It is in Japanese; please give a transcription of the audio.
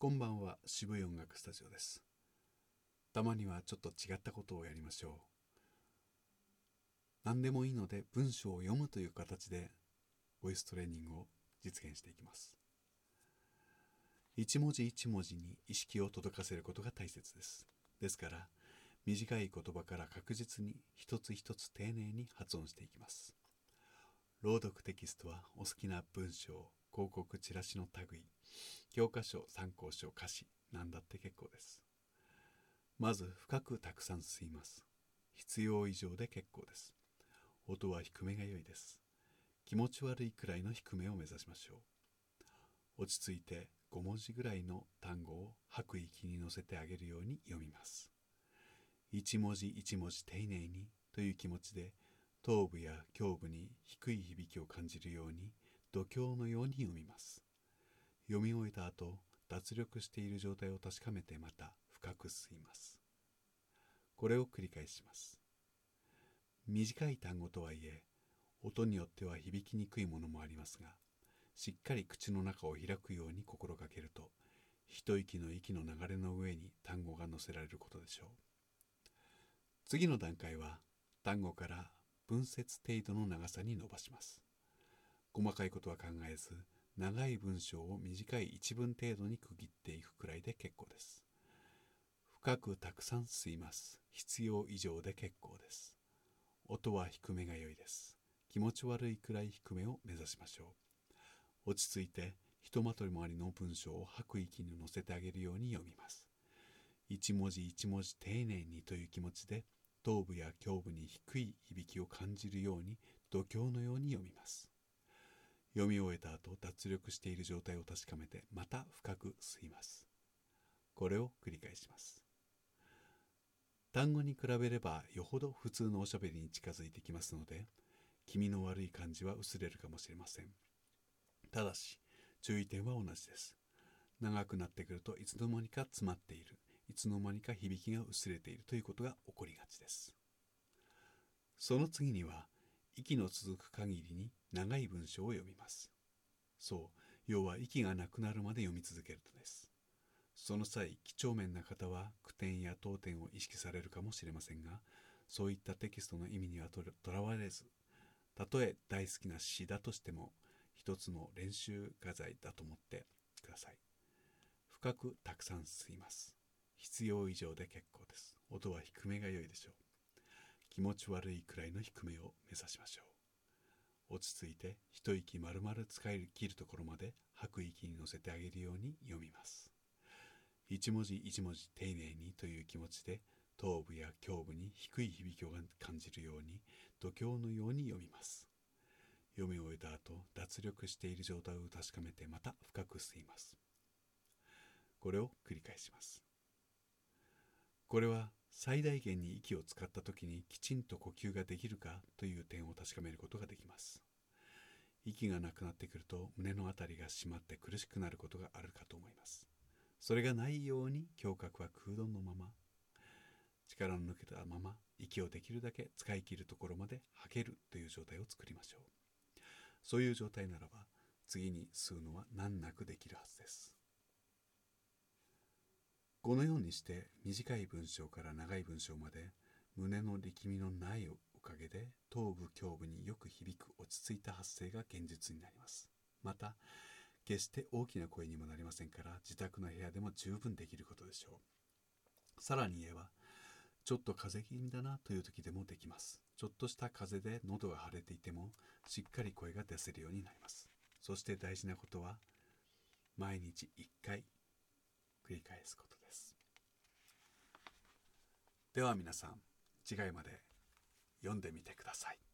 こんばんは渋い音楽スタジオです。たまにはちょっと違ったことをやりましょう。何でもいいので文章を読むという形でボイストレーニングを実現していきます。一文字一文字に意識を届かせることが大切です。ですから短い言葉から確実に一つ一つ丁寧に発音していきます。朗読テキストはお好きな文章広告チラシの類。教科書参考書歌詞何だって結構です。まず深くたくさん吸います。必要以上で結構です。音は低めが良いです。気持ち悪いくらいの低めを目指しましょう。落ち着いて5文字ぐらいの単語を吐く息に乗せてあげるように読みます。一文字一文字丁寧にという気持ちで頭部や胸部に低い響きを感じるように度胸のように読みます。読み終えた後脱力している状態を確かめてまた深く吸います。これを繰り返します。短い単語とはいえ音によっては響きにくいものもありますがしっかり口の中を開くように心がけると一息の息の流れの上に単語が載せられることでしょう。次の段階は単語から文節程度の長さに伸ばします。細かいことは考えず長い文章を短い一文程度に区切っていくくらいで結構です。深くたくさん吸います。必要以上で結構です。音は低めが良いです。気持ち悪いくらい低めを目指しましょう。落ち着いてひとまとりもありの文章を吐く息に乗せてあげるように読みます。一文字一文字丁寧にという気持ちで頭部や胸部に低い響きを感じるように度胸のように読みます。読み終えた後脱力している状態を確かめてまた深く吸います。これを繰り返します。単語に比べればよほど普通のおしゃべりに近づいてきますので気味の悪い感じは薄れるかもしれません。ただし注意点は同じです。長くなってくるといつの間にか詰まっている。いつの間にか響きが薄れているということが起こりがちです。その次には息の続く限りに長い文章を読みます。そう、要は息がなくなるまで読み続けるとです。その際、几帳面な方は句点や当点を意識されるかもしれませんが、そういったテキストの意味にはとらわれず、たとえ大好きな詩だとしても、一つの練習画材だと思ってください。深くたくさん吸います。必要以上で結構です。音は低めが良いでしょう。気持ち悪いくらいの低めを目指しましょう。落ち着いて一息丸々使い切るところまで吐く息に乗せてあげるように読みます。一文字一文字丁寧にという気持ちで頭部や胸部に低い響きを感じるように度胸のように読みます。読み終えた後脱力している状態を確かめてまた深く吸います。これを繰り返します。これは最大限に息を使った時にきちんと呼吸ができるかという点を確かめることができます。息がなくなってくると胸の辺りが締まって苦しくなることがあるかと思います。それがないように胸郭は空洞のまま力の抜けたまま息をできるだけ使い切るところまで吐けるという状態を作りましょう。そういう状態ならば次に吸うのは難なくできるはずです。このようにして短い文章から長い文章まで胸の力みのないおかげで頭部胸部によく響く落ち着いた発声が現実になります。また決して大きな声にもなりませんから自宅の部屋でも十分できることでしょう。さらに言えばちょっと風邪気味だなという時でもできます。ちょっとした風邪で喉が腫れていてもしっかり声が出せるようになります。そして大事なことは毎日1回繰り返すこと。ですでは皆さん次回まで読んでみてください。